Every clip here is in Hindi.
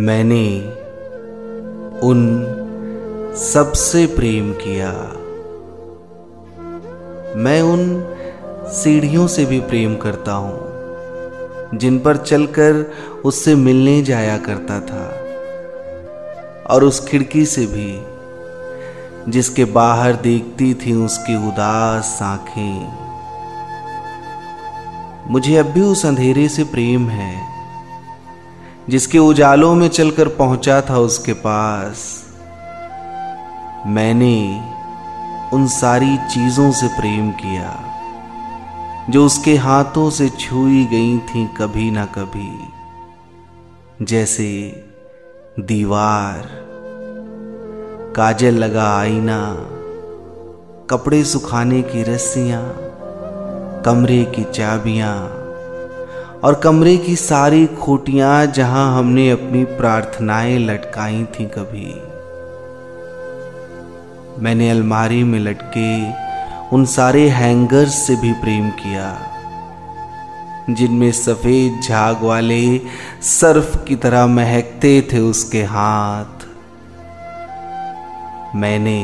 मैंने उन सबसे प्रेम किया। मैं उन सीढ़ियों से भी प्रेम करता हूँ, जिन पर चलकर उससे मिलने जाया करता था, और उस खिड़की से भी, जिसके बाहर देखती थी उसकी उदास आँखें। मुझे अब भी उस अंधेरे से प्रेम है। जिसके उजालों में चलकर पहुँचा था उसके पास। मैंने उन सारी चीज़ों से प्रेम किया, जो उसके हाथों से छुई गई थी कभी ना कभी। जैसे दीवार, काजल लगा आईना, कपड़े सुखाने की रस्सियाँ, कमरे की चाबियाँ और कमरे की सारी खूटियाँ जहाँ हमने अपनी प्रार्थनाएँ लटकाई थी कभी। मैंने अलमारी में लटके उन सारे हैंगर्स से भी प्रेम किया, जिनमें सफ़ेद झाग वाले सर्फ की तरह महकते थे उसके हाथ। मैंने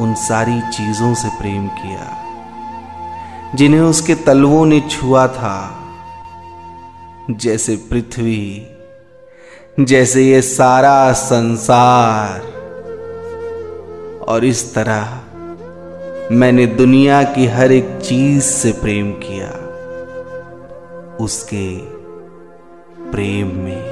उन सारी चीज़ों से प्रेम किया, जिन्हें उसके तलवों ने छुआ था। जैसे पृथ्वी, जैसे ये सारा संसार। और इस तरह मैंने दुनिया की हर एक चीज़ से प्रेम किया, उसके प्रेम में।